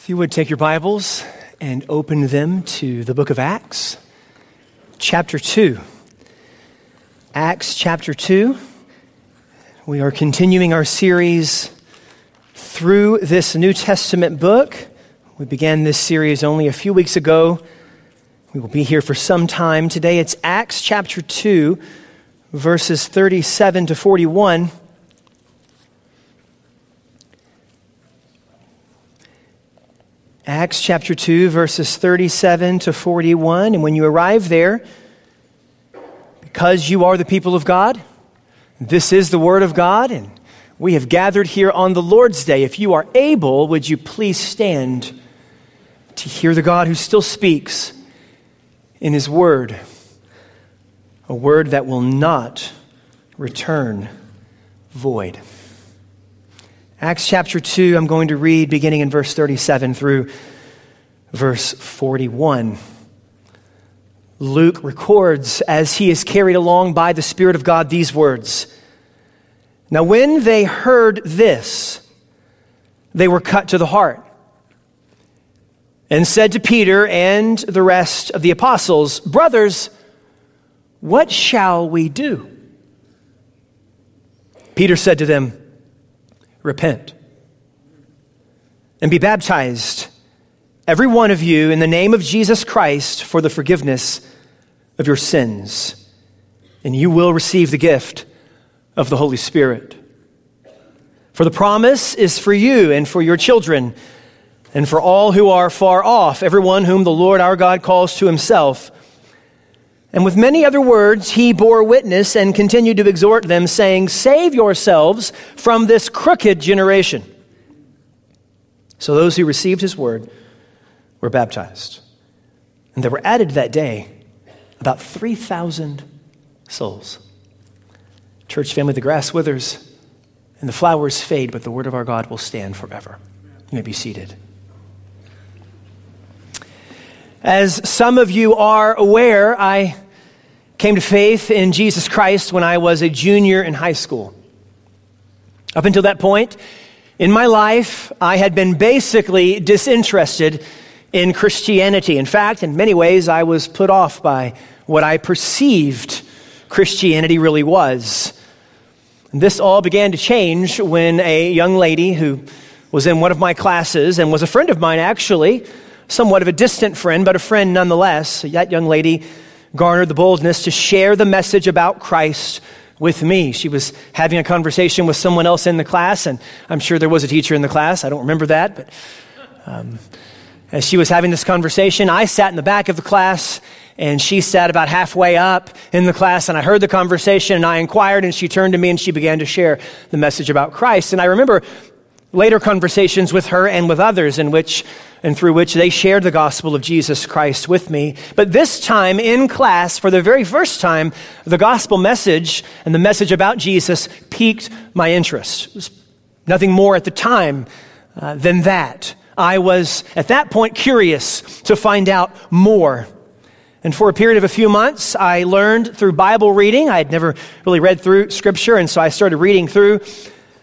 If you would take your Bibles and open them to the book of Acts, chapter 2. Acts chapter 2. We are continuing our series through this New Testament book. We began this series only a few weeks ago. We will be here for some time. Today it's Acts chapter 2, verses 37 to 41. Acts chapter 2, verses 37 to 41. And when you arrive there, because you are the people of God, this is the Word of God, and we have gathered here on the Lord's Day. If you are able, would you please stand to hear the God who still speaks in His Word? A Word that will not return void. Acts chapter 2, I'm going to read beginning in verse 37 through verse 41. Luke records as he is carried along by the Spirit of God these words Now, when they heard this, they were cut to the heart and said to Peter and the rest of the apostles, Brothers, what shall we do? Peter said to them, repent and be baptized, every one of you, in the name of Jesus Christ for the forgiveness of your sins, and you will receive the gift of the Holy Spirit. For the promise is for you and for your children, and for all who are far off, everyone whom the Lord our God calls to himself. And with many other words, he bore witness and continued to exhort them, saying, Save yourselves from this crooked generation. So those who received his word were baptized. And there were added that day about 3,000 souls. Church family, the grass withers and the flowers fade, but the word of our God will stand forever. You may be seated. As some of you are aware, I came to faith in Jesus Christ when I was a junior in high school. Up until that point in my life, I had been basically disinterested in Christianity. In fact, in many ways, I was put off by what I perceived Christianity really was. And this all began to change when a young lady who was in one of my classes and was a friend of mine actually somewhat of a distant friend, but a friend nonetheless. That young lady garnered the boldness to share the message about Christ with me. She was having a conversation with someone else in the class, and I'm sure there was a teacher in the class. I don't remember that, but um, as she was having this conversation, I sat in the back of the class, and she sat about halfway up in the class, and I heard the conversation, and I inquired, and she turned to me and she began to share the message about Christ. And I remember later conversations with her and with others in which and through which they shared the gospel of Jesus Christ with me. But this time in class, for the very first time, the gospel message and the message about Jesus piqued my interest. Nothing more at the time uh, than that. I was at that point curious to find out more. And for a period of a few months, I learned through Bible reading. I had never really read through Scripture, and so I started reading through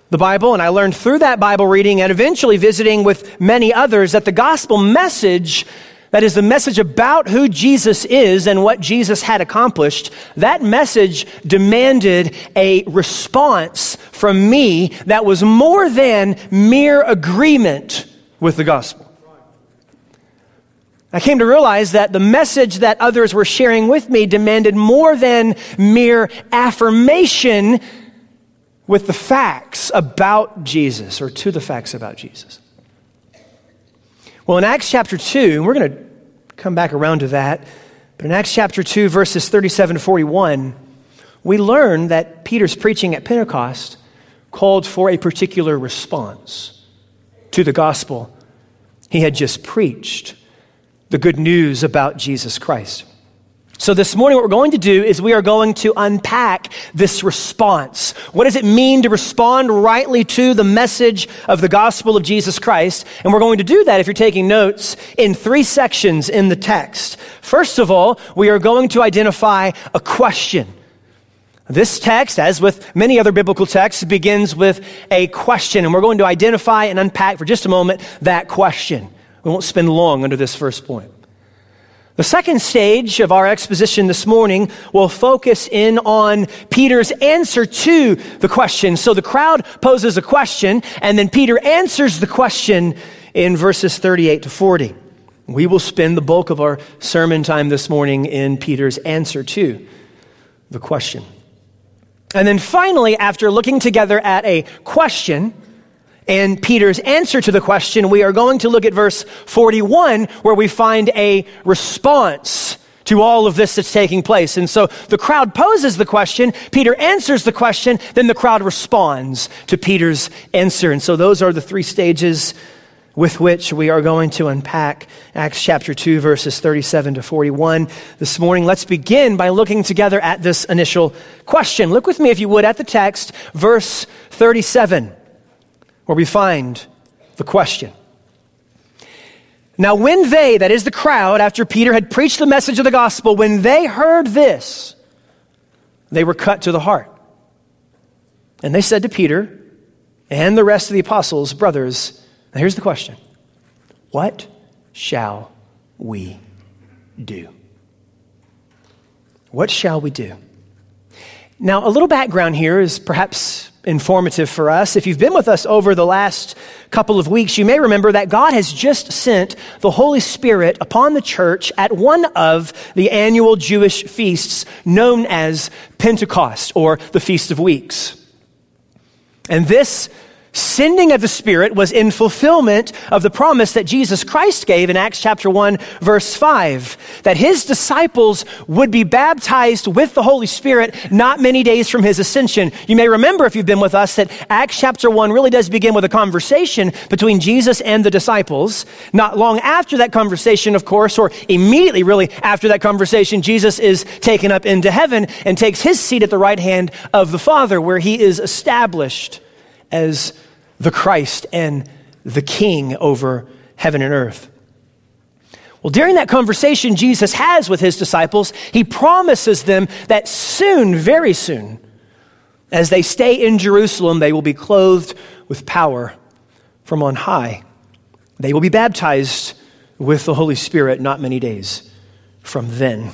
the Bible, and I learned through that Bible reading and eventually visiting with many others that the gospel message, that is the message about who Jesus is and what Jesus had accomplished, that message demanded a response from me that was more than mere agreement with the gospel. I came to realize that the message that others were sharing with me demanded more than mere affirmation with the facts about Jesus or to the facts about Jesus. Well, in Acts chapter 2, we're going to come back around to that, but in Acts chapter 2, verses 37 to 41, we learn that Peter's preaching at Pentecost called for a particular response to the gospel he had just preached the good news about Jesus Christ. So, this morning, what we're going to do is we are going to unpack this response. What does it mean to respond rightly to the message of the gospel of Jesus Christ? And we're going to do that, if you're taking notes, in three sections in the text. First of all, we are going to identify a question. This text, as with many other biblical texts, begins with a question, and we're going to identify and unpack for just a moment that question. We won't spend long under this first point. The second stage of our exposition this morning will focus in on Peter's answer to the question. So the crowd poses a question, and then Peter answers the question in verses 38 to 40. We will spend the bulk of our sermon time this morning in Peter's answer to the question. And then finally, after looking together at a question, and Peter's answer to the question, we are going to look at verse 41 where we find a response to all of this that's taking place. And so the crowd poses the question, Peter answers the question, then the crowd responds to Peter's answer. And so those are the three stages with which we are going to unpack Acts chapter 2, verses 37 to 41 this morning. Let's begin by looking together at this initial question. Look with me, if you would, at the text, verse 37 where we find the question. Now, when they, that is the crowd, after Peter had preached the message of the gospel, when they heard this, they were cut to the heart. And they said to Peter and the rest of the apostles, Brothers, now here's the question What shall we do? What shall we do? Now, a little background here is perhaps informative for us. If you've been with us over the last couple of weeks, you may remember that God has just sent the Holy Spirit upon the church at one of the annual Jewish feasts known as Pentecost or the Feast of Weeks. And this sending of the Spirit was in fulfillment of the promise that Jesus Christ gave in Acts chapter 1, verse 5, that his disciples would be baptized with the Holy Spirit not many days from his ascension. You may remember, if you've been with us, that Acts chapter 1 really does begin with a conversation between Jesus and the disciples. Not long after that conversation, of course, or immediately really after that conversation, Jesus is taken up into heaven and takes his seat at the right hand of the Father, where he is established as the Christ and the King over heaven and earth. Well, during that conversation Jesus has with his disciples, he promises them that soon, very soon, as they stay in Jerusalem, they will be clothed with power from on high. They will be baptized with the Holy Spirit not many days from then.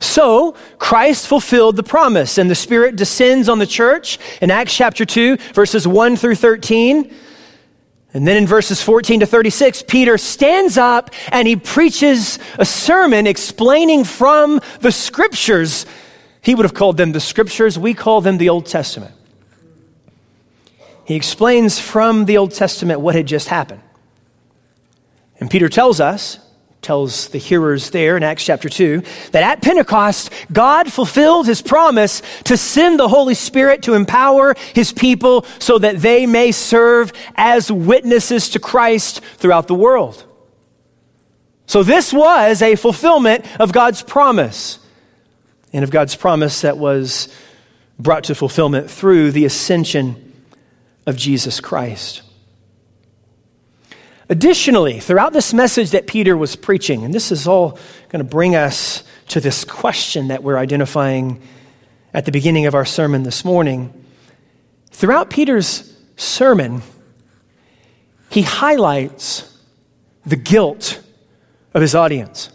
So, Christ fulfilled the promise, and the Spirit descends on the church in Acts chapter 2, verses 1 through 13. And then in verses 14 to 36, Peter stands up and he preaches a sermon explaining from the scriptures. He would have called them the scriptures, we call them the Old Testament. He explains from the Old Testament what had just happened. And Peter tells us tells the hearers there in Acts chapter 2 that at Pentecost, God fulfilled his promise to send the Holy Spirit to empower his people so that they may serve as witnesses to Christ throughout the world. So, this was a fulfillment of God's promise, and of God's promise that was brought to fulfillment through the ascension of Jesus Christ. Additionally, throughout this message that Peter was preaching, and this is all going to bring us to this question that we're identifying at the beginning of our sermon this morning. Throughout Peter's sermon, he highlights the guilt of his audience.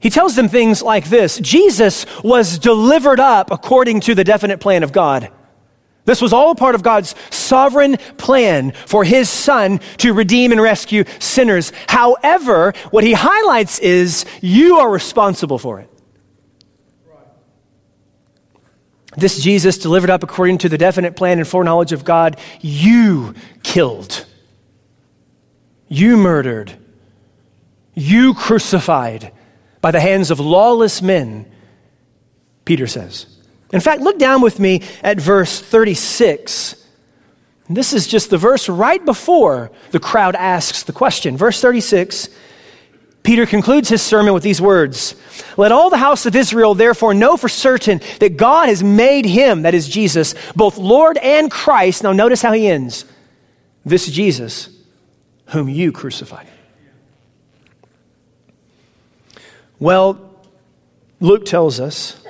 He tells them things like this Jesus was delivered up according to the definite plan of God. This was all part of God's sovereign plan for his son to redeem and rescue sinners. However, what he highlights is you are responsible for it. This Jesus delivered up according to the definite plan and foreknowledge of God, you killed. You murdered. You crucified by the hands of lawless men, Peter says. In fact, look down with me at verse 36. This is just the verse right before the crowd asks the question. Verse 36, Peter concludes his sermon with these words Let all the house of Israel therefore know for certain that God has made him, that is Jesus, both Lord and Christ. Now, notice how he ends this Jesus, whom you crucified. Well, Luke tells us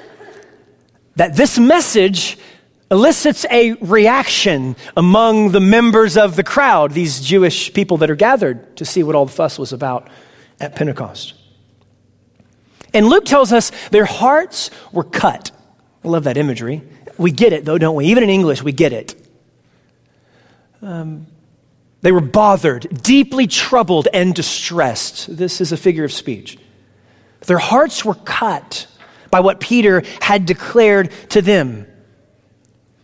that this message elicits a reaction among the members of the crowd, these Jewish people that are gathered to see what all the fuss was about at Pentecost. And Luke tells us their hearts were cut. I love that imagery. We get it, though, don't we? Even in English, we get it. Um, they were bothered, deeply troubled, and distressed. This is a figure of speech. Their hearts were cut by what Peter had declared to them.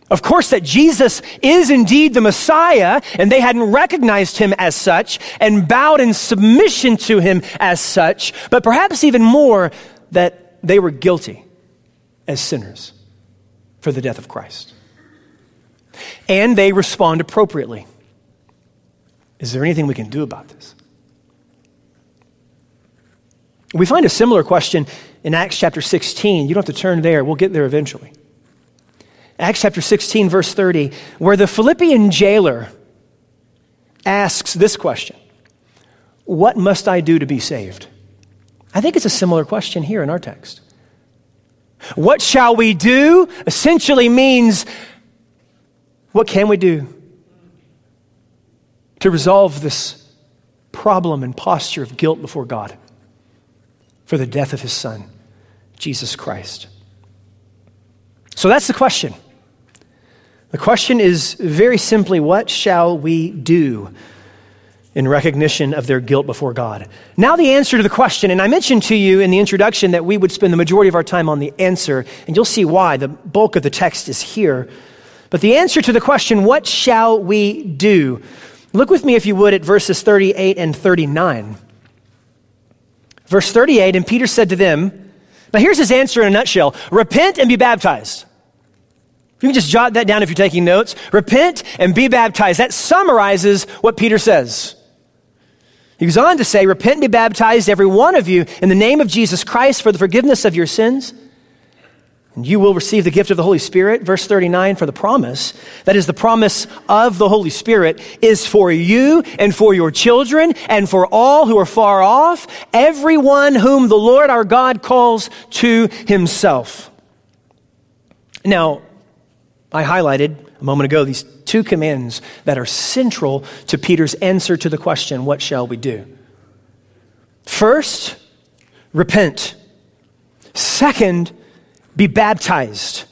Of course, that Jesus is indeed the Messiah, and they hadn't recognized him as such and bowed in submission to him as such, but perhaps even more, that they were guilty as sinners for the death of Christ. And they respond appropriately. Is there anything we can do about this? We find a similar question in Acts chapter 16. You don't have to turn there, we'll get there eventually. Acts chapter 16, verse 30, where the Philippian jailer asks this question What must I do to be saved? I think it's a similar question here in our text. What shall we do essentially means what can we do to resolve this problem and posture of guilt before God for the death of his son, Jesus Christ? So that's the question. The question is very simply what shall we do in recognition of their guilt before God? Now, the answer to the question, and I mentioned to you in the introduction that we would spend the majority of our time on the answer, and you'll see why. The bulk of the text is here. But the answer to the question, what shall we do? Look with me, if you would, at verses 38 and 39. Verse 38, and Peter said to them, Now here's his answer in a nutshell repent and be baptized you can just jot that down if you're taking notes. Repent and be baptized. That summarizes what Peter says. He goes on to say, Repent and be baptized, every one of you, in the name of Jesus Christ for the forgiveness of your sins. And you will receive the gift of the Holy Spirit. Verse 39 for the promise. That is, the promise of the Holy Spirit is for you and for your children and for all who are far off, everyone whom the Lord our God calls to himself. Now, I highlighted a moment ago these two commands that are central to Peter's answer to the question, What shall we do? First, repent. Second, be baptized.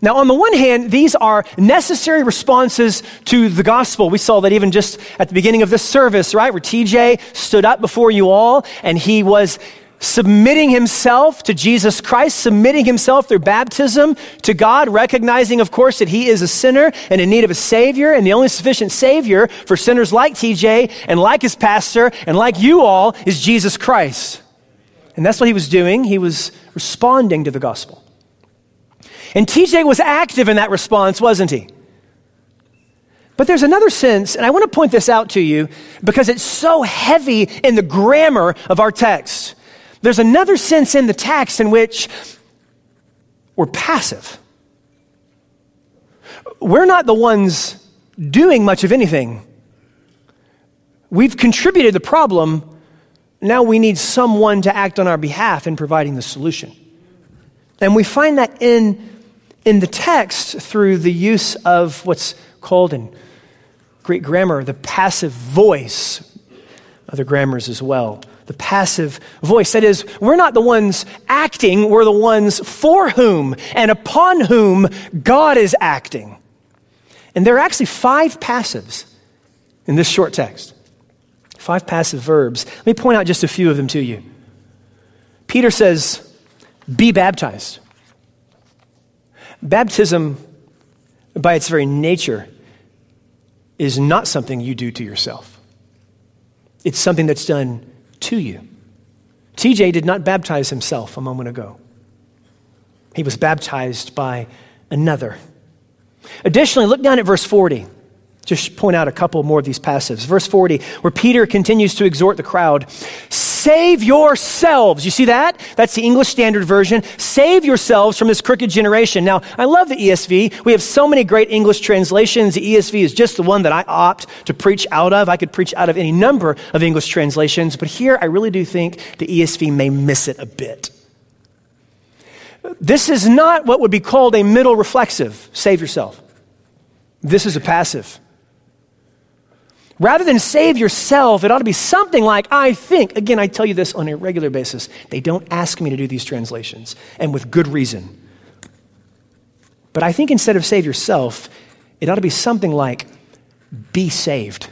Now, on the one hand, these are necessary responses to the gospel. We saw that even just at the beginning of this service, right, where TJ stood up before you all and he was submitting himself to Jesus Christ, submitting himself through baptism to God, recognizing, of course, that he is a sinner and in need of a Savior, and the only sufficient Savior for sinners like TJ and like his pastor and like you all is Jesus Christ. And that's what he was doing. He was responding to the gospel. And TJ was active in that response, wasn't he? But there's another sense, and I want to point this out to you because it's so heavy in the grammar of our text. There's another sense in the text in which we're passive. We're not the ones doing much of anything. We've contributed the problem. Now we need someone to act on our behalf in providing the solution. And we find that in, in the text through the use of what's called in Greek grammar the passive voice, other grammars as well the passive voice. That is, we're not the ones acting, we're the ones for whom and upon whom God is acting. And there are actually five passives in this short text. Five passive verbs. Let me point out just a few of them to you. Peter says, Be baptized. Baptism, by its very nature, is not something you do to yourself. It's something that's done to you. TJ did not baptize himself a moment ago, he was baptized by another. Additionally, look down at verse 40. Just point out a couple more of these passives. Verse 40, where Peter continues to exhort the crowd Save yourselves. You see that? That's the English Standard Version. Save yourselves from this crooked generation. Now, I love the ESV. We have so many great English translations. The ESV is just the one that I opt to preach out of. I could preach out of any number of English translations, but here I really do think the ESV may miss it a bit. This is not what would be called a middle reflexive, save yourself. This is a passive. Rather than save yourself, it ought to be something like, I think. Again, I tell you this on a regular basis. They don't ask me to do these translations, and with good reason. But I think instead of save yourself, it ought to be something like, be saved.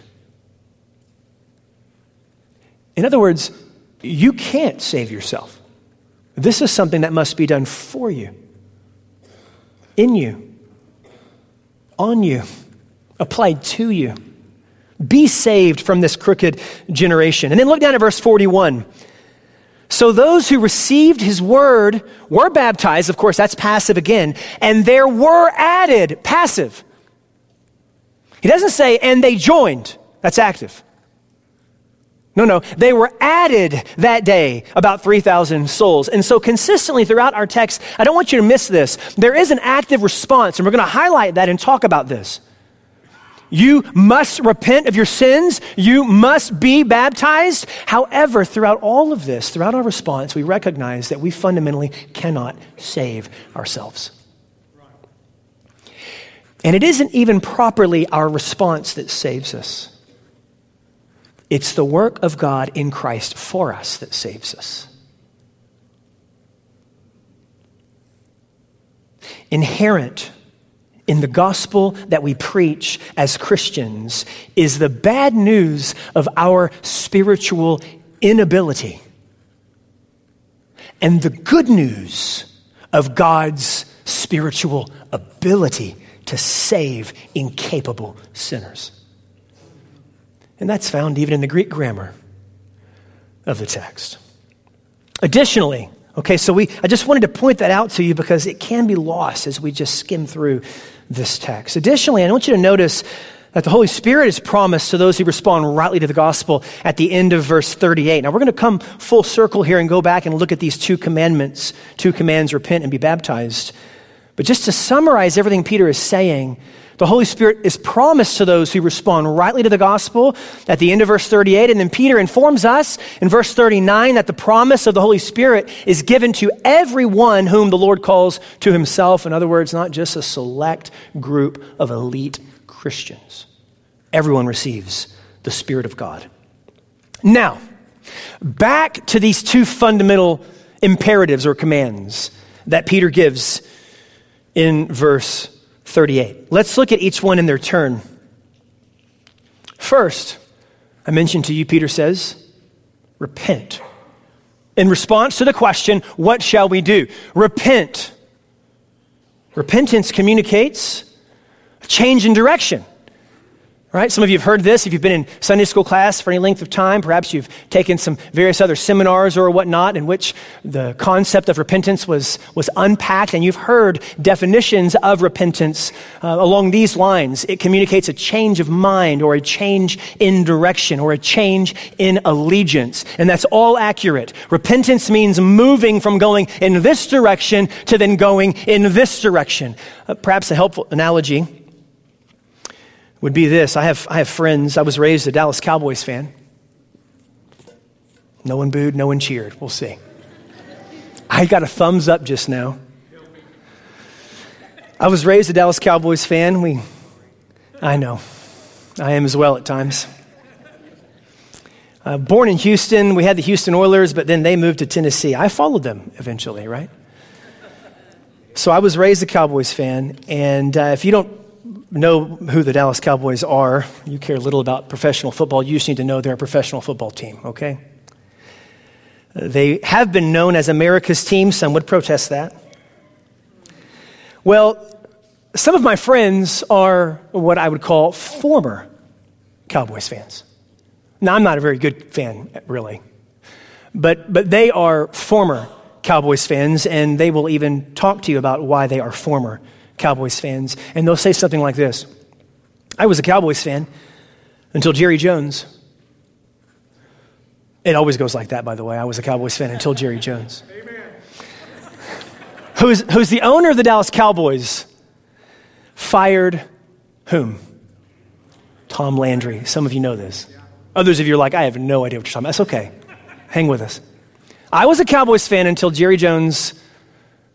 In other words, you can't save yourself. This is something that must be done for you, in you, on you, applied to you. Be saved from this crooked generation. And then look down at verse 41. So those who received his word were baptized. Of course, that's passive again. And there were added, passive. He doesn't say, and they joined. That's active. No, no, they were added that day, about 3,000 souls. And so, consistently throughout our text, I don't want you to miss this. There is an active response, and we're going to highlight that and talk about this. You must repent of your sins. You must be baptized. However, throughout all of this, throughout our response, we recognize that we fundamentally cannot save ourselves. And it isn't even properly our response that saves us. It's the work of God in Christ for us that saves us. Inherent in the gospel that we preach as Christians is the bad news of our spiritual inability and the good news of God's spiritual ability to save incapable sinners. And that's found even in the Greek grammar of the text. Additionally, okay, so we I just wanted to point that out to you because it can be lost as we just skim through this text. Additionally, I want you to notice that the Holy Spirit is promised to those who respond rightly to the gospel at the end of verse 38. Now, we're going to come full circle here and go back and look at these two commandments, two commands repent and be baptized. But just to summarize everything Peter is saying, the Holy Spirit is promised to those who respond rightly to the gospel at the end of verse 38. And then Peter informs us in verse 39 that the promise of the Holy Spirit is given to everyone whom the Lord calls to himself. In other words, not just a select group of elite Christians. Everyone receives the Spirit of God. Now, back to these two fundamental imperatives or commands that Peter gives in verse 38. Let's look at each one in their turn. First, I mentioned to you, Peter says, repent. In response to the question, what shall we do? Repent. Repentance communicates a change in direction. Right? Some of you have heard this if you've been in Sunday school class for any length of time. Perhaps you've taken some various other seminars or whatnot in which the concept of repentance was, was unpacked, and you've heard definitions of repentance uh, along these lines. It communicates a change of mind or a change in direction or a change in allegiance. And that's all accurate. Repentance means moving from going in this direction to then going in this direction. Uh, perhaps a helpful analogy would be this I have, I have friends. I was raised a Dallas Cowboys fan. No one booed, no one cheered. We'll see. I got a thumbs up just now. I was raised a Dallas Cowboys fan. We, I know, I am as well at times. Uh, born in Houston, we had the Houston Oilers, but then they moved to Tennessee. I followed them eventually, right? So I was raised a Cowboys fan, and uh, if you don't know who the Dallas Cowboys are, you care little about professional football, you just need to know they're a professional football team, okay? They have been known as America's team. Some would protest that. Well, some of my friends are what I would call former Cowboys fans. Now, I'm not a very good fan, really, but, but they are former Cowboys fans, and they will even talk to you about why they are former Cowboys fans, and they'll say something like this I was a Cowboys fan until Jerry Jones. It always goes like that, by the way. I was a Cowboys fan until Jerry Jones. Who's, who's the owner of the Dallas Cowboys? Fired whom? Tom Landry. Some of you know this. Others of you are like, I have no idea what you're talking about. That's okay. Hang with us. I was a Cowboys fan until Jerry Jones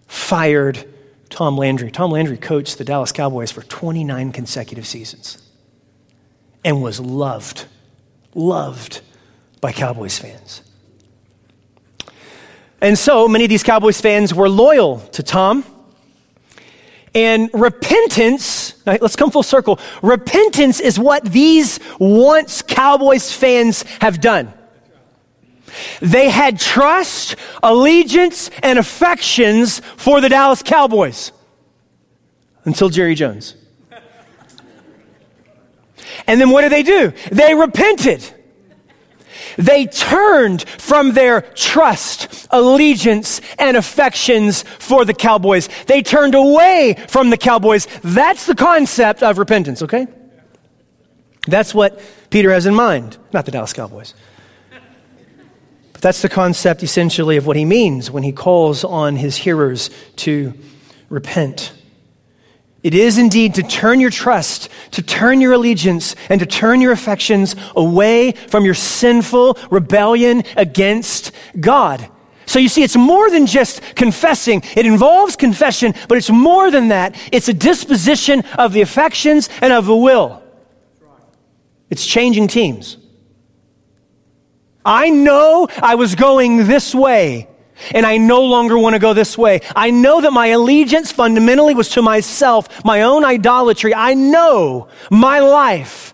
fired Tom Landry. Tom Landry coached the Dallas Cowboys for 29 consecutive seasons and was loved, loved by Cowboys fans. And so many of these Cowboys fans were loyal to Tom. And repentance, let's come full circle. Repentance is what these once Cowboys fans have done. They had trust, allegiance, and affections for the Dallas Cowboys until Jerry Jones. And then what did they do? They repented. They turned from their trust, allegiance, and affections for the Cowboys. They turned away from the Cowboys. That's the concept of repentance, okay? That's what Peter has in mind, not the Dallas Cowboys. That's the concept essentially of what he means when he calls on his hearers to repent. It is indeed to turn your trust, to turn your allegiance, and to turn your affections away from your sinful rebellion against God. So you see, it's more than just confessing. It involves confession, but it's more than that. It's a disposition of the affections and of the will. It's changing teams. I know I was going this way and I no longer want to go this way. I know that my allegiance fundamentally was to myself, my own idolatry. I know my life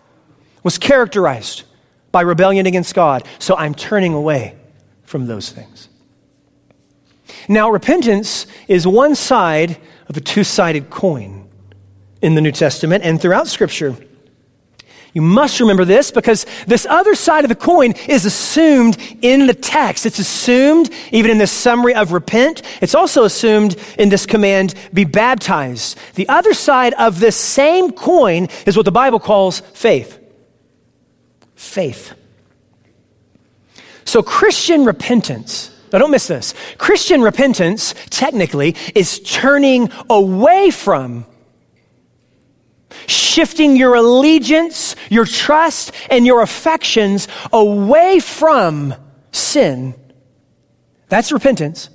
was characterized by rebellion against God. So I'm turning away from those things. Now, repentance is one side of a two sided coin in the New Testament and throughout Scripture. You must remember this because this other side of the coin is assumed in the text. It's assumed even in this summary of repent. It's also assumed in this command, be baptized. The other side of this same coin is what the Bible calls faith. Faith. So Christian repentance, now don't miss this. Christian repentance, technically, is turning away from shifting your allegiance, your trust, and your affections away from sin. That's repentance.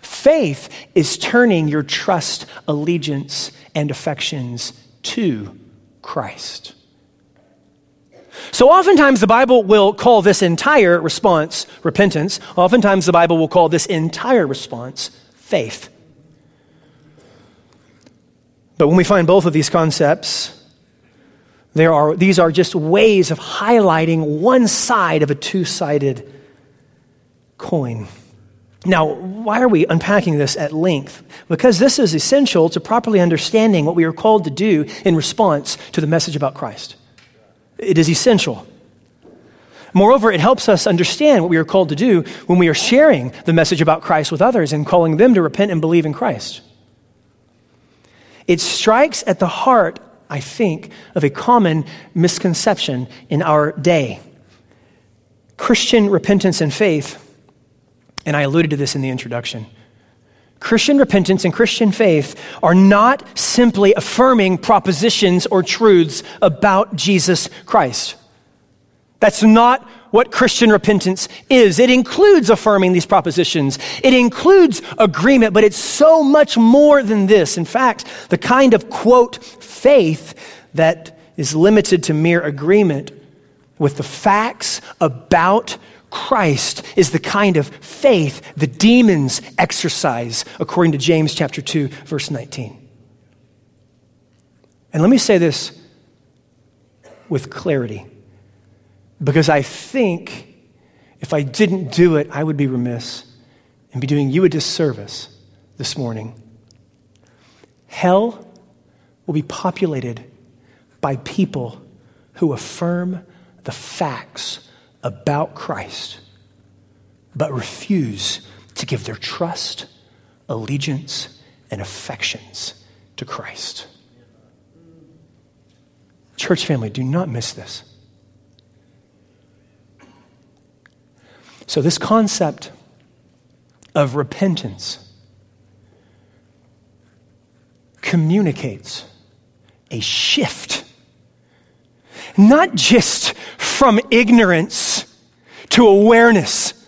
Faith is turning your trust, allegiance, and affections to Christ. So, oftentimes the Bible will call this entire response repentance. Oftentimes the Bible will call this entire response faith. But when we find both of these concepts, there are, these are just ways of highlighting one side of a two sided coin. Now, why are we unpacking this at length? Because this is essential to properly understanding what we are called to do in response to the message about Christ. It is essential. Moreover, it helps us understand what we are called to do when we are sharing the message about Christ with others and calling them to repent and believe in Christ. It strikes at the heart, I think, of a common misconception in our day. Christian repentance and faith, and I alluded to this in the introduction. Christian repentance and Christian faith are not simply affirming propositions or truths about Jesus Christ. That's not what Christian repentance is. It includes affirming these propositions. It includes agreement, but it's so much more than this. In fact, the kind of quote faith that is limited to mere agreement with the facts about Christ is the kind of faith the demons exercise according to James chapter 2 verse 19. And let me say this with clarity. Because I think if I didn't do it, I would be remiss and be doing you a disservice this morning. Hell will be populated by people who affirm the facts about Christ, but refuse to give their trust, allegiance, and affections to Christ. Church family, do not miss this. So, this concept of repentance communicates a shift, not just from ignorance to awareness.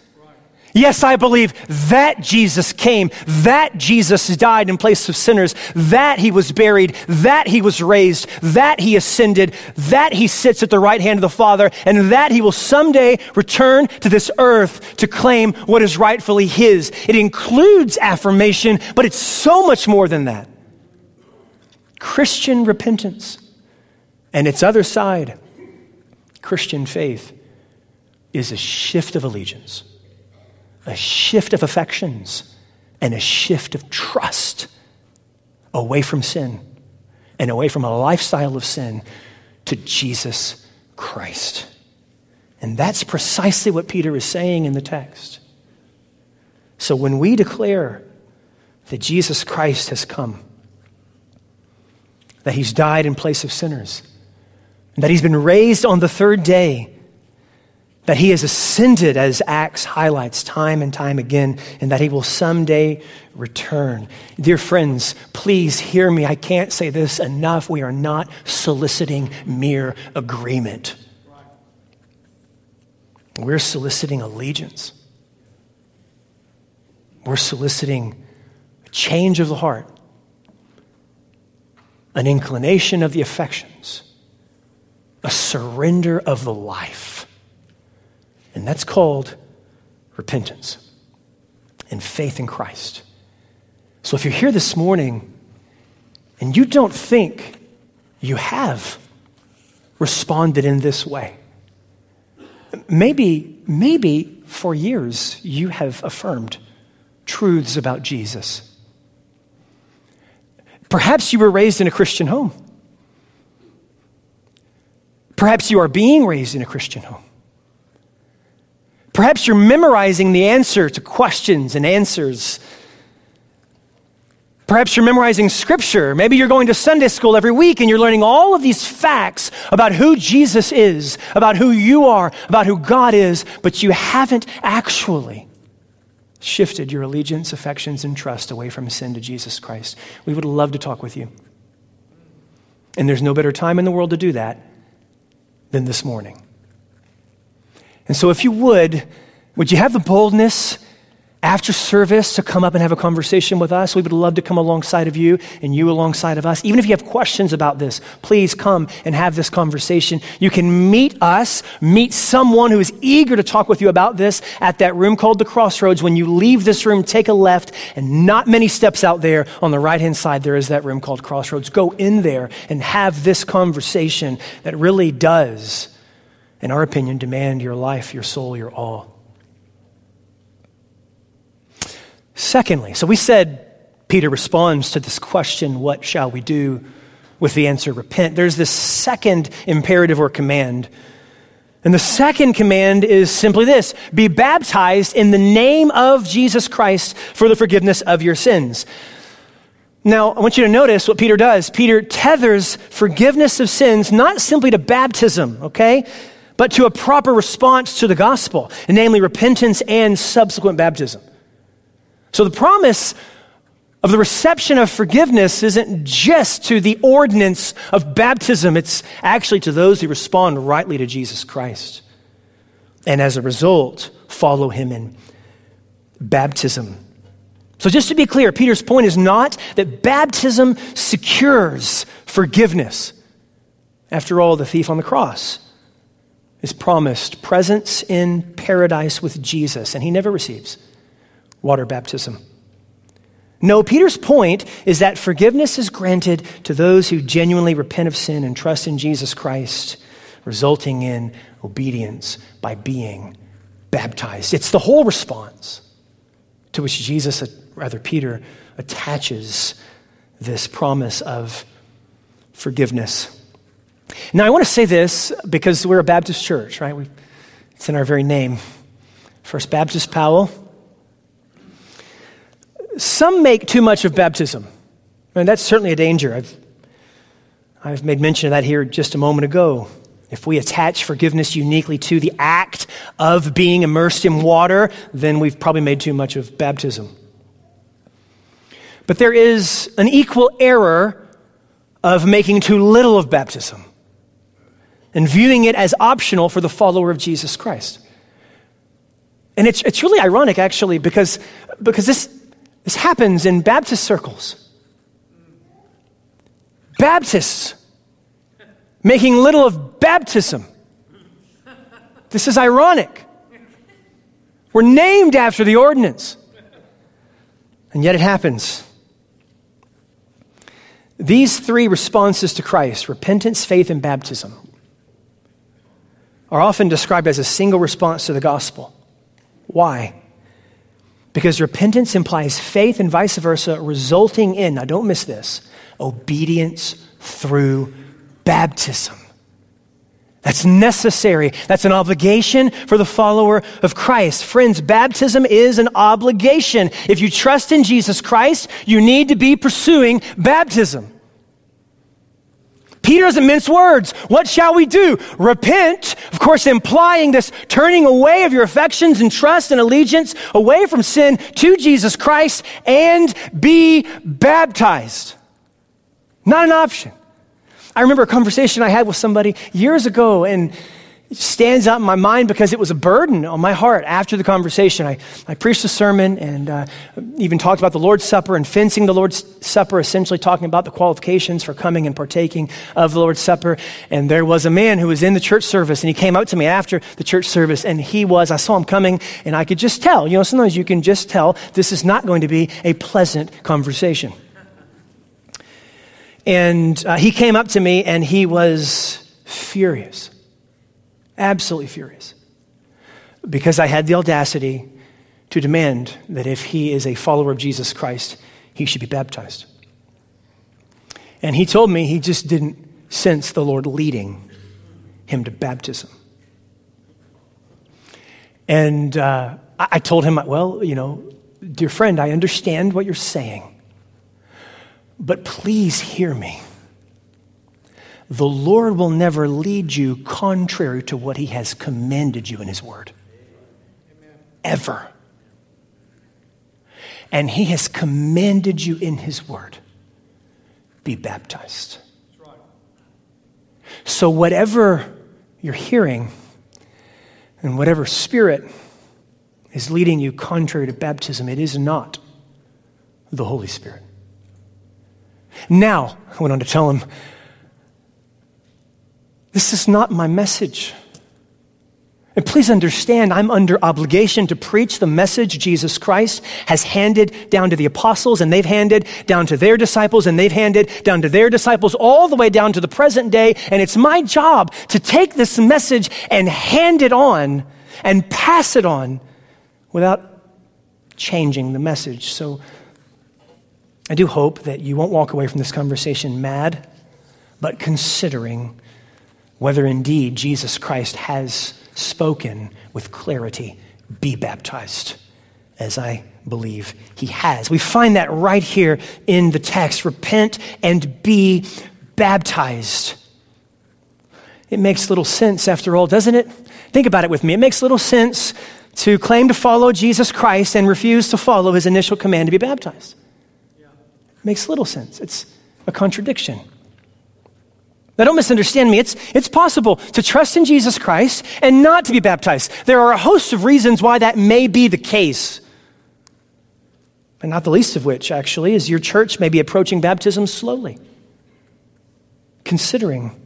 Yes, I believe that Jesus came, that Jesus died in place of sinners, that he was buried, that he was raised, that he ascended, that he sits at the right hand of the Father, and that he will someday return to this earth to claim what is rightfully his. It includes affirmation, but it's so much more than that. Christian repentance and its other side, Christian faith, is a shift of allegiance a shift of affections and a shift of trust away from sin and away from a lifestyle of sin to Jesus Christ. And that's precisely what Peter is saying in the text. So when we declare that Jesus Christ has come, that he's died in place of sinners, that he's been raised on the third day, that he has ascended, as Acts highlights time and time again, and that he will someday return. Dear friends, please hear me. I can't say this enough. We are not soliciting mere agreement, we're soliciting allegiance. We're soliciting a change of the heart, an inclination of the affections, a surrender of the life. And that's called repentance and faith in Christ. So if you're here this morning and you don't think you have responded in this way, maybe, maybe for years you have affirmed truths about Jesus. Perhaps you were raised in a Christian home. Perhaps you are being raised in a Christian home. Perhaps you're memorizing the answer to questions and answers. Perhaps you're memorizing scripture. Maybe you're going to Sunday school every week and you're learning all of these facts about who Jesus is, about who you are, about who God is, but you haven't actually shifted your allegiance, affections, and trust away from sin to Jesus Christ. We would love to talk with you. And there's no better time in the world to do that than this morning. And so, if you would, would you have the boldness after service to come up and have a conversation with us? We would love to come alongside of you and you alongside of us. Even if you have questions about this, please come and have this conversation. You can meet us, meet someone who is eager to talk with you about this at that room called the Crossroads. When you leave this room, take a left, and not many steps out there on the right hand side, there is that room called Crossroads. Go in there and have this conversation that really does in our opinion, demand your life, your soul, your all. Secondly, so we said Peter responds to this question, What shall we do? with the answer, Repent. There's this second imperative or command. And the second command is simply this be baptized in the name of Jesus Christ for the forgiveness of your sins. Now, I want you to notice what Peter does. Peter tethers forgiveness of sins not simply to baptism, okay? But to a proper response to the gospel, namely repentance and subsequent baptism. So the promise of the reception of forgiveness isn't just to the ordinance of baptism, it's actually to those who respond rightly to Jesus Christ. And as a result, follow him in baptism. So, just to be clear, Peter's point is not that baptism secures forgiveness. After all, the thief on the cross is promised presence in paradise with Jesus, and he never receives water baptism. No, Peter's point is that forgiveness is granted to those who genuinely repent of sin and trust in Jesus Christ, resulting in obedience by being baptized. It's the whole response to which Jesus, uh, rather Peter, attaches this promise of forgiveness. Now, I want to say this because we're a Baptist church, right? We, it's in our very name. First Baptist Powell. Some make too much of baptism, and that's certainly a danger. I've, I've made mention of that here just a moment ago. If we attach forgiveness uniquely to the act of being immersed in water, then we've probably made too much of baptism. But there is an equal error of making too little of baptism and viewing it as optional for the follower of Jesus Christ. And it's, it's really ironic, actually, because, because this, this happens in Baptist circles. Baptists making little of baptism. This is ironic. We're named after the ordinance. And yet it happens. These three responses to Christ repentance, faith, and baptism are often described as a single response to the gospel. Why? Because repentance implies faith and vice versa, resulting in, now don't miss this, obedience through baptism. That's necessary. That's an obligation for the follower of Christ. Friends, baptism is an obligation. If you trust in Jesus Christ, you need to be pursuing baptism. Peter doesn't mince words. What shall we do? Repent, of course, implying this turning away of your affections and trust and allegiance away from sin to Jesus Christ and be baptized. Not an option. I remember a conversation I had with somebody years ago, and stands out in my mind because it was a burden on my heart after the conversation. I, I preached a sermon and uh, even talked about the Lord's Supper and fencing the Lord's Supper, essentially talking about the qualifications for coming and partaking of the Lord's Supper. And there was a man who was in the church service and he came out to me after the church service and he was, I saw him coming and I could just tell, you know, sometimes you can just tell this is not going to be a pleasant conversation. And uh, he came up to me and he was furious absolutely furious because I had the audacity to demand that if he is a follower of Jesus Christ, he should be baptized. And he told me he just didn't sense the Lord leading him to baptism. And uh, I told him, well, you know, dear friend, I understand what you're saying, but please hear me the Lord will never lead you contrary to what He has commanded you in His Word. Ever. And He has commanded you in His Word be baptized. So, whatever you're hearing and whatever spirit is leading you contrary to baptism, it is not the Holy Spirit. Now, I went on to tell him, this is not my message. And please understand, I'm under obligation to preach the message Jesus Christ has handed down to the apostles, and they've handed down to their disciples, and they've handed down to their disciples, all the way down to the present day. And it's my job to take this message and hand it on and pass it on without changing the message. So I do hope that you won't walk away from this conversation mad, but considering whether indeed Jesus Christ has spoken with clarity, be baptized, as I believe he has. We find that right here in the text repent and be baptized. It makes little sense, after all, doesn't it? Think about it with me. It makes little sense to claim to follow Jesus Christ and refuse to follow his initial command to be baptized. It makes little sense. It's a contradiction. Now, don't misunderstand me. It's, it's possible to trust in Jesus Christ and not to be baptized. There are a host of reasons why that may be the case. But not the least of which, actually, is your church may be approaching baptism slowly, considering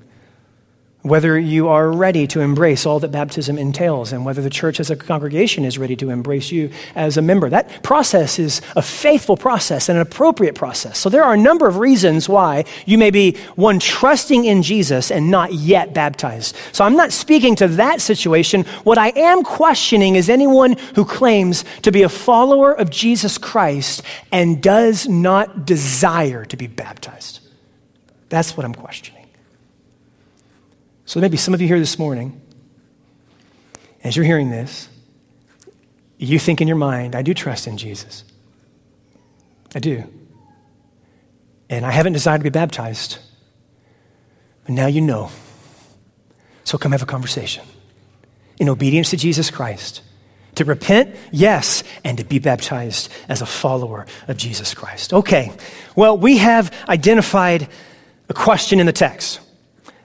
whether you are ready to embrace all that baptism entails and whether the church as a congregation is ready to embrace you as a member. That process is a faithful process and an appropriate process. So there are a number of reasons why you may be one trusting in Jesus and not yet baptized. So I'm not speaking to that situation. What I am questioning is anyone who claims to be a follower of Jesus Christ and does not desire to be baptized. That's what I'm questioning. So maybe some of you here this morning, as you're hearing this, you think in your mind, I do trust in Jesus. I do. And I haven't desired to be baptized. But now you know. So come have a conversation in obedience to Jesus Christ. To repent, yes, and to be baptized as a follower of Jesus Christ. Okay, well, we have identified a question in the text.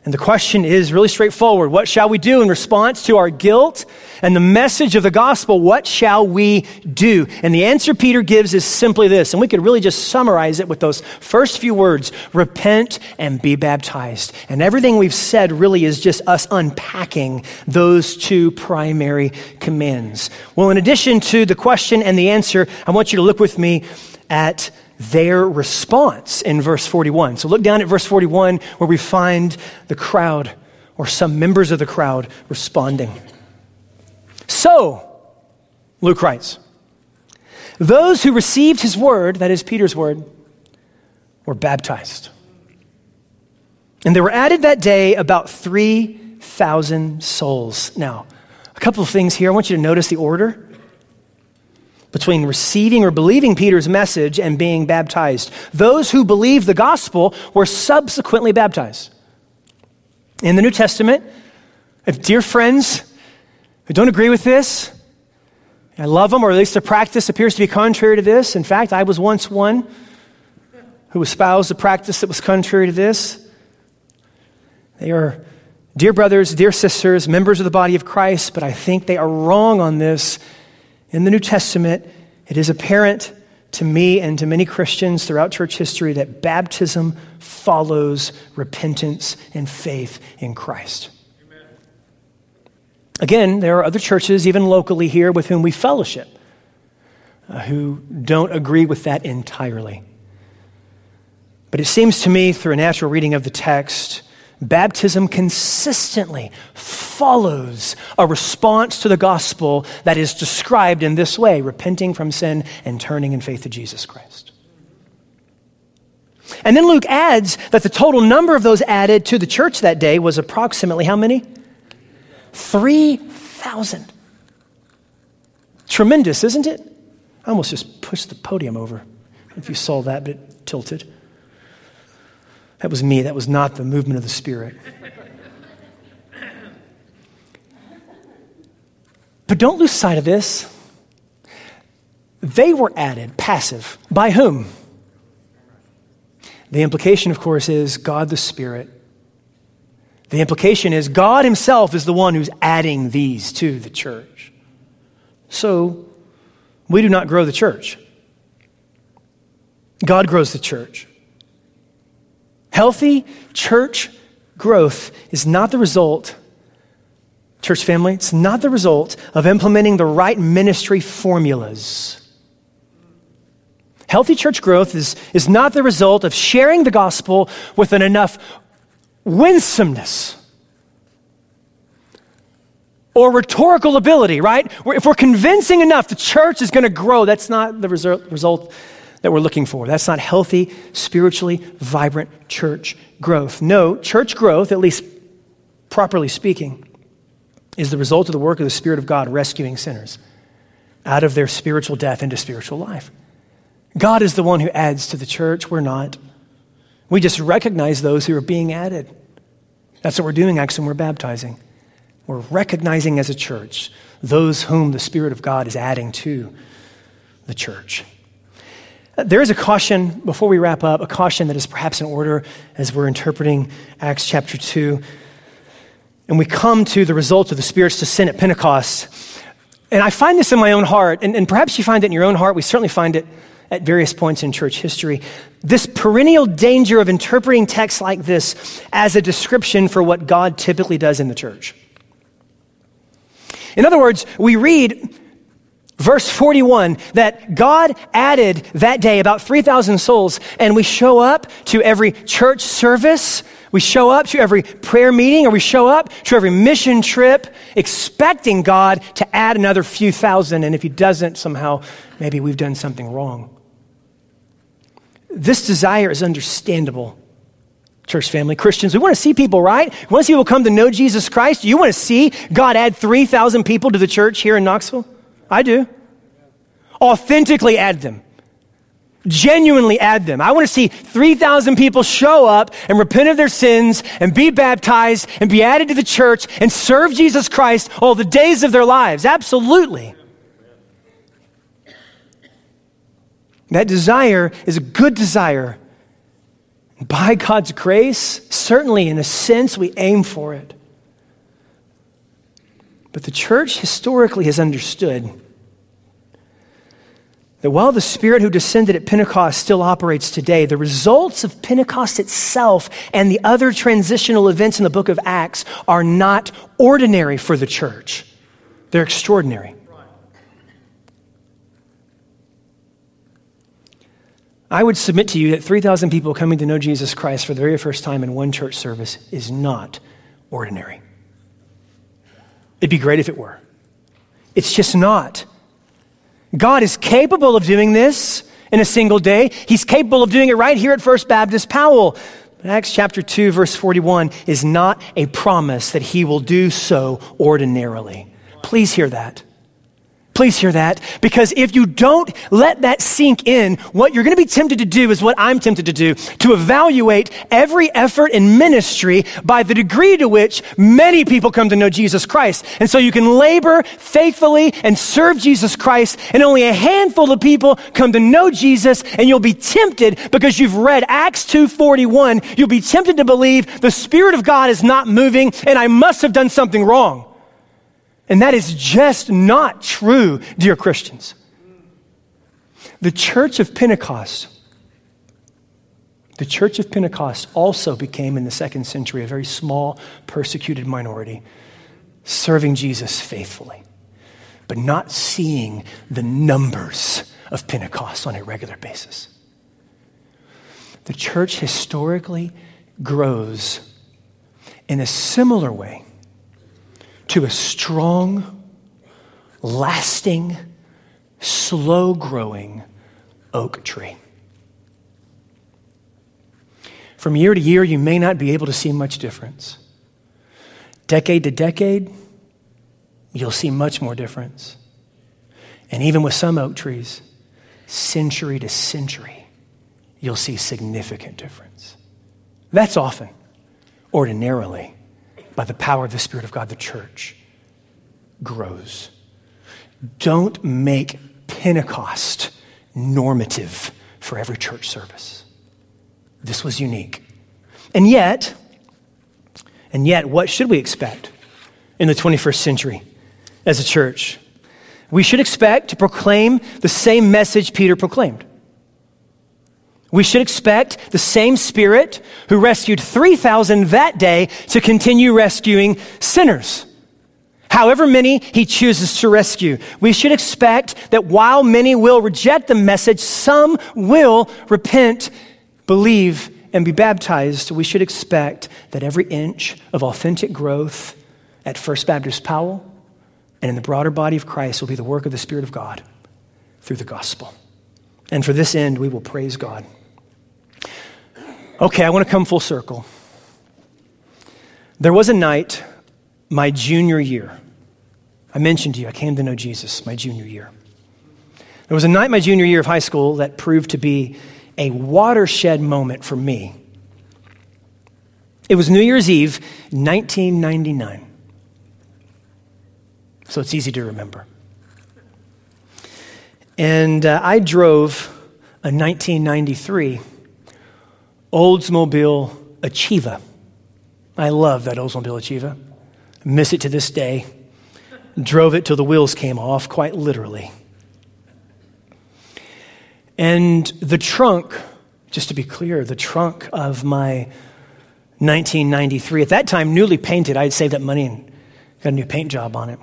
And the question is really straightforward. What shall we do in response to our guilt and the message of the gospel? What shall we do? And the answer Peter gives is simply this. And we could really just summarize it with those first few words repent and be baptized. And everything we've said really is just us unpacking those two primary commands. Well, in addition to the question and the answer, I want you to look with me at their response in verse 41. So look down at verse 41 where we find the crowd or some members of the crowd responding. So, Luke writes, those who received his word, that is Peter's word, were baptized. And there were added that day about 3,000 souls. Now, a couple of things here. I want you to notice the order between receiving or believing Peter's message and being baptized. Those who believed the gospel were subsequently baptized. In the New Testament, if dear friends who don't agree with this, I love them, or at least their practice appears to be contrary to this. In fact, I was once one who espoused a practice that was contrary to this. They are dear brothers, dear sisters, members of the body of Christ, but I think they are wrong on this in the New Testament, it is apparent to me and to many Christians throughout church history that baptism follows repentance and faith in Christ. Amen. Again, there are other churches, even locally here, with whom we fellowship, uh, who don't agree with that entirely. But it seems to me, through a natural reading of the text, baptism consistently follows a response to the gospel that is described in this way repenting from sin and turning in faith to Jesus Christ. And then Luke adds that the total number of those added to the church that day was approximately how many? 3,000. Tremendous, isn't it? I almost just pushed the podium over. If you saw that, but tilted. That was me. That was not the movement of the Spirit. But don't lose sight of this. They were added, passive. By whom? The implication, of course, is God the Spirit. The implication is God Himself is the one who's adding these to the church. So, we do not grow the church. God grows the church. Healthy church growth is not the result, church family, it's not the result of implementing the right ministry formulas. Healthy church growth is, is not the result of sharing the gospel with an enough winsomeness or rhetorical ability, right? If we're convincing enough, the church is going to grow. That's not the result that we're looking for. That's not healthy, spiritually vibrant church growth. No, church growth, at least properly speaking, is the result of the work of the Spirit of God rescuing sinners out of their spiritual death into spiritual life. God is the one who adds to the church. We're not. We just recognize those who are being added. That's what we're doing, actually, when we're baptizing. We're recognizing as a church those whom the Spirit of God is adding to the church. There is a caution, before we wrap up, a caution that is perhaps in order as we're interpreting Acts chapter 2. And we come to the result of the Spirit's descent at Pentecost. And I find this in my own heart, and, and perhaps you find it in your own heart. We certainly find it at various points in church history. This perennial danger of interpreting texts like this as a description for what God typically does in the church. In other words, we read Verse 41 that God added that day about 3,000 souls, and we show up to every church service, we show up to every prayer meeting, or we show up to every mission trip expecting God to add another few thousand, and if He doesn't, somehow maybe we've done something wrong. This desire is understandable church family, Christians. We want to see people, right? See people come to know Jesus Christ. You want to see God add 3,000 people to the church here in Knoxville? I do. Authentically add them. Genuinely add them. I want to see 3,000 people show up and repent of their sins and be baptized and be added to the church and serve Jesus Christ all the days of their lives. Absolutely. That desire is a good desire. By God's grace, certainly in a sense, we aim for it. But the church historically has understood that while the Spirit who descended at Pentecost still operates today, the results of Pentecost itself and the other transitional events in the book of Acts are not ordinary for the church, they're extraordinary. I would submit to you that 3,000 people coming to know Jesus Christ for the very first time in one church service is not ordinary. It'd be great if it were. It's just not. God is capable of doing this in a single day. He's capable of doing it right here at First Baptist Powell. But Acts chapter 2, verse 41 is not a promise that he will do so ordinarily. Please hear that. Please hear that. Because if you don't let that sink in, what you're going to be tempted to do is what I'm tempted to do to evaluate every effort in ministry by the degree to which many people come to know Jesus Christ. And so you can labor faithfully and serve Jesus Christ, and only a handful of people come to know Jesus, and you'll be tempted because you've read Acts 2:41. You'll be tempted to believe the Spirit of God is not moving, and I must have done something wrong. And that is just not true, dear Christians. The church of Pentecost, the church of Pentecost also became in the second century a very small, persecuted minority, serving Jesus faithfully, but not seeing the numbers of Pentecost on a regular basis. The church historically grows in a similar way to a strong, lasting, slow growing oak tree. From year to year, you may not be able to see much difference. Decade to decade, you'll see much more difference. And even with some oak trees, century to century, you'll see significant difference. That's often, ordinarily, by the power of the Spirit of God, the church grows. Don't make Pentecost normative for every church service. This was unique. And yet, and yet, what should we expect in the 21st century as a church? We should expect to proclaim the same message Peter proclaimed. We should expect the same Spirit who rescued 3,000 that day to continue rescuing sinners. However many he chooses to rescue. We should expect that while many will reject the message, some will repent, believe, and be baptized. We should expect that every inch of authentic growth at First Baptist Powell and in the broader body of Christ will be the work of the Spirit of God through the gospel. And for this end, we will praise God. Okay, I want to come full circle. There was a night my junior year. I mentioned to you, I came to know Jesus my junior year. There was a night my junior year of high school that proved to be a watershed moment for me. It was New Year's Eve, 1999. So it's easy to remember. And uh, I drove a 1993 Oldsmobile Achieva. I love that Oldsmobile Achieva. Miss it to this day. Drove it till the wheels came off, quite literally. And the trunk, just to be clear, the trunk of my 1993, at that time newly painted, I had saved up money and got a new paint job on it.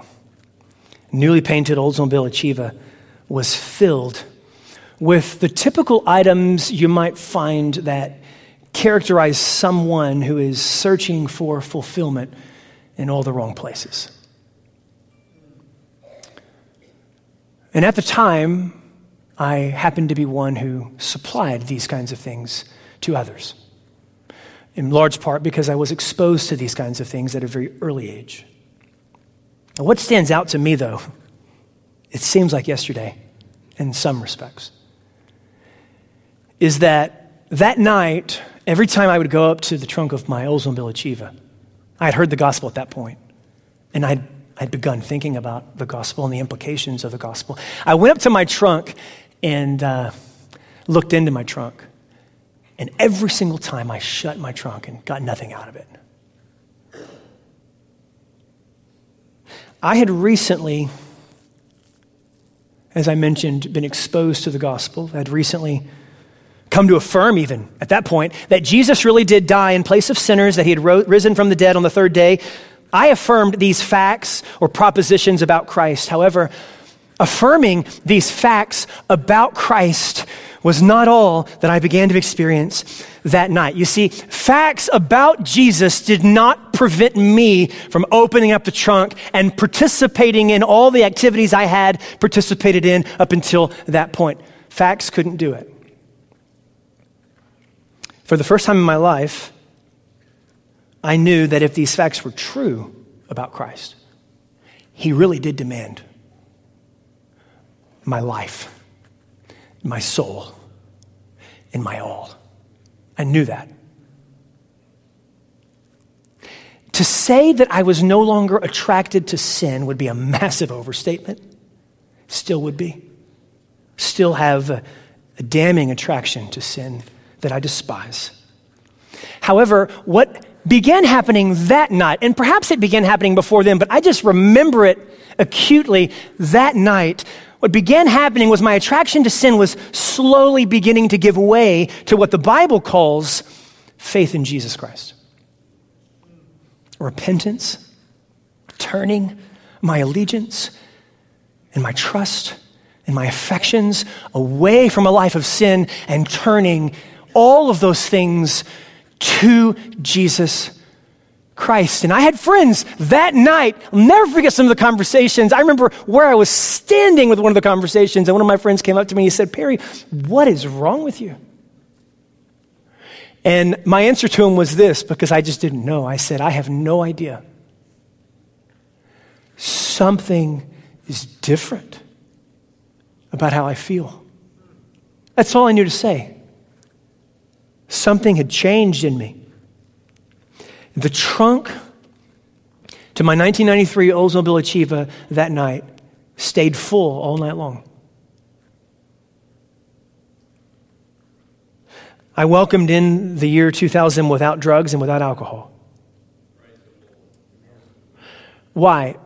Newly painted Oldsmobile Achieva was filled with the typical items you might find that characterize someone who is searching for fulfillment in all the wrong places. And at the time, I happened to be one who supplied these kinds of things to others, in large part because I was exposed to these kinds of things at a very early age. Now, what stands out to me, though, it seems like yesterday in some respects, is that that night, every time I would go up to the trunk of my Oldsmobile Achieva, I had heard the gospel at that point, and I'd, I'd begun thinking about the gospel and the implications of the gospel. I went up to my trunk and uh, looked into my trunk, And every single time I shut my trunk and got nothing out of it. I had recently, as I mentioned, been exposed to the gospel. I had recently come to affirm, even at that point, that Jesus really did die in place of sinners, that he had ro- risen from the dead on the third day. I affirmed these facts or propositions about Christ. However, affirming these facts about Christ was not all that I began to experience that night. You see, facts about Jesus did not prevent me from opening up the trunk and participating in all the activities I had participated in up until that point. Facts couldn't do it. For the first time in my life, I knew that if these facts were true about Christ, he really did demand my life, my soul, and my all. I knew that. To say that I was no longer attracted to sin would be a massive overstatement. Still would be. Still have a, a damning attraction to sin that I despise. However, what began happening that night, and perhaps it began happening before then, but I just remember it acutely that night, what began happening was my attraction to sin was slowly beginning to give way to what the Bible calls faith in Jesus Christ. Repentance, turning my allegiance and my trust and my affections away from a life of sin and turning all of those things to Jesus Christ. And I had friends that night. I'll never forget some of the conversations. I remember where I was standing with one of the conversations, and one of my friends came up to me and he said, Perry, what is wrong with you? And my answer to him was this because I just didn't know. I said, I have no idea. Something is different about how I feel. That's all I knew to say. Something had changed in me. The trunk to my 1993 Oldsmobile Achieva that night stayed full all night long. I welcomed in the year 2000 without drugs and without alcohol. Why?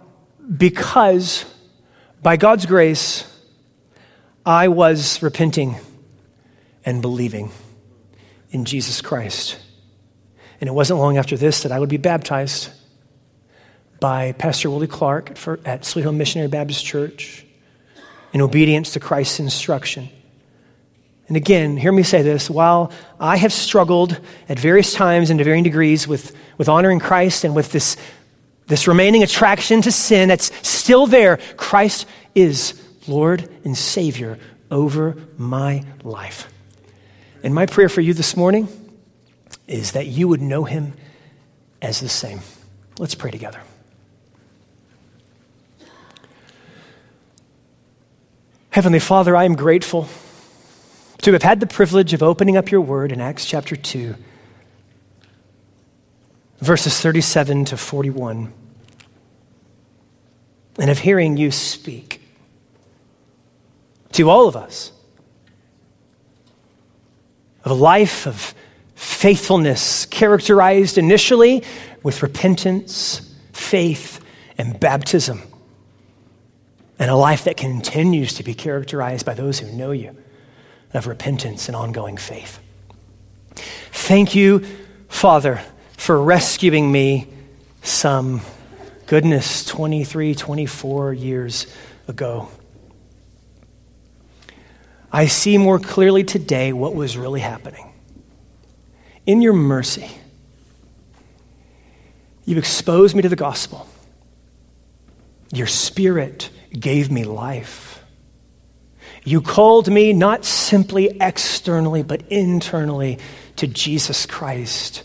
Because by God's grace, I was repenting and believing in Jesus Christ. And it wasn't long after this that I would be baptized by Pastor Willie Clark at Sweet Home Missionary Baptist Church in obedience to Christ's instruction. And again, hear me say this while I have struggled at various times and to varying degrees with, with honoring Christ and with this, this remaining attraction to sin that's still there, Christ is Lord and Savior over my life. And my prayer for you this morning is that you would know him as the same. Let's pray together. Heavenly Father, I am grateful to have had the privilege of opening up your word in Acts chapter 2, verses 37 to 41, and of hearing you speak to all of us of a life of faithfulness, characterized initially with repentance, faith, and baptism, and a life that continues to be characterized by those who know you of repentance and ongoing faith. Thank you, Father, for rescuing me some, goodness, 23, 24 years ago. I see more clearly today what was really happening in your mercy, you exposed me to the gospel. Your spirit gave me life. You called me not simply externally, but internally to Jesus Christ.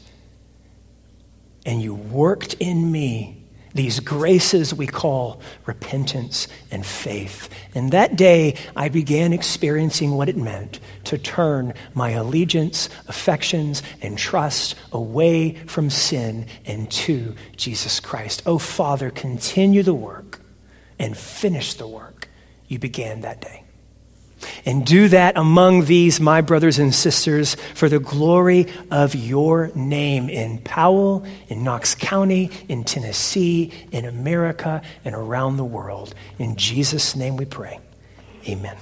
And you worked in me these graces we call repentance and faith. And that day, I began experiencing what it meant to turn my allegiance, affections, and trust away from sin and to Jesus Christ. Oh, Father, continue the work and finish the work you began that day. And do that among these, my brothers and sisters, for the glory of your name in Powell, in Knox County, in Tennessee, in America, and around the world. In Jesus' name we pray. Amen.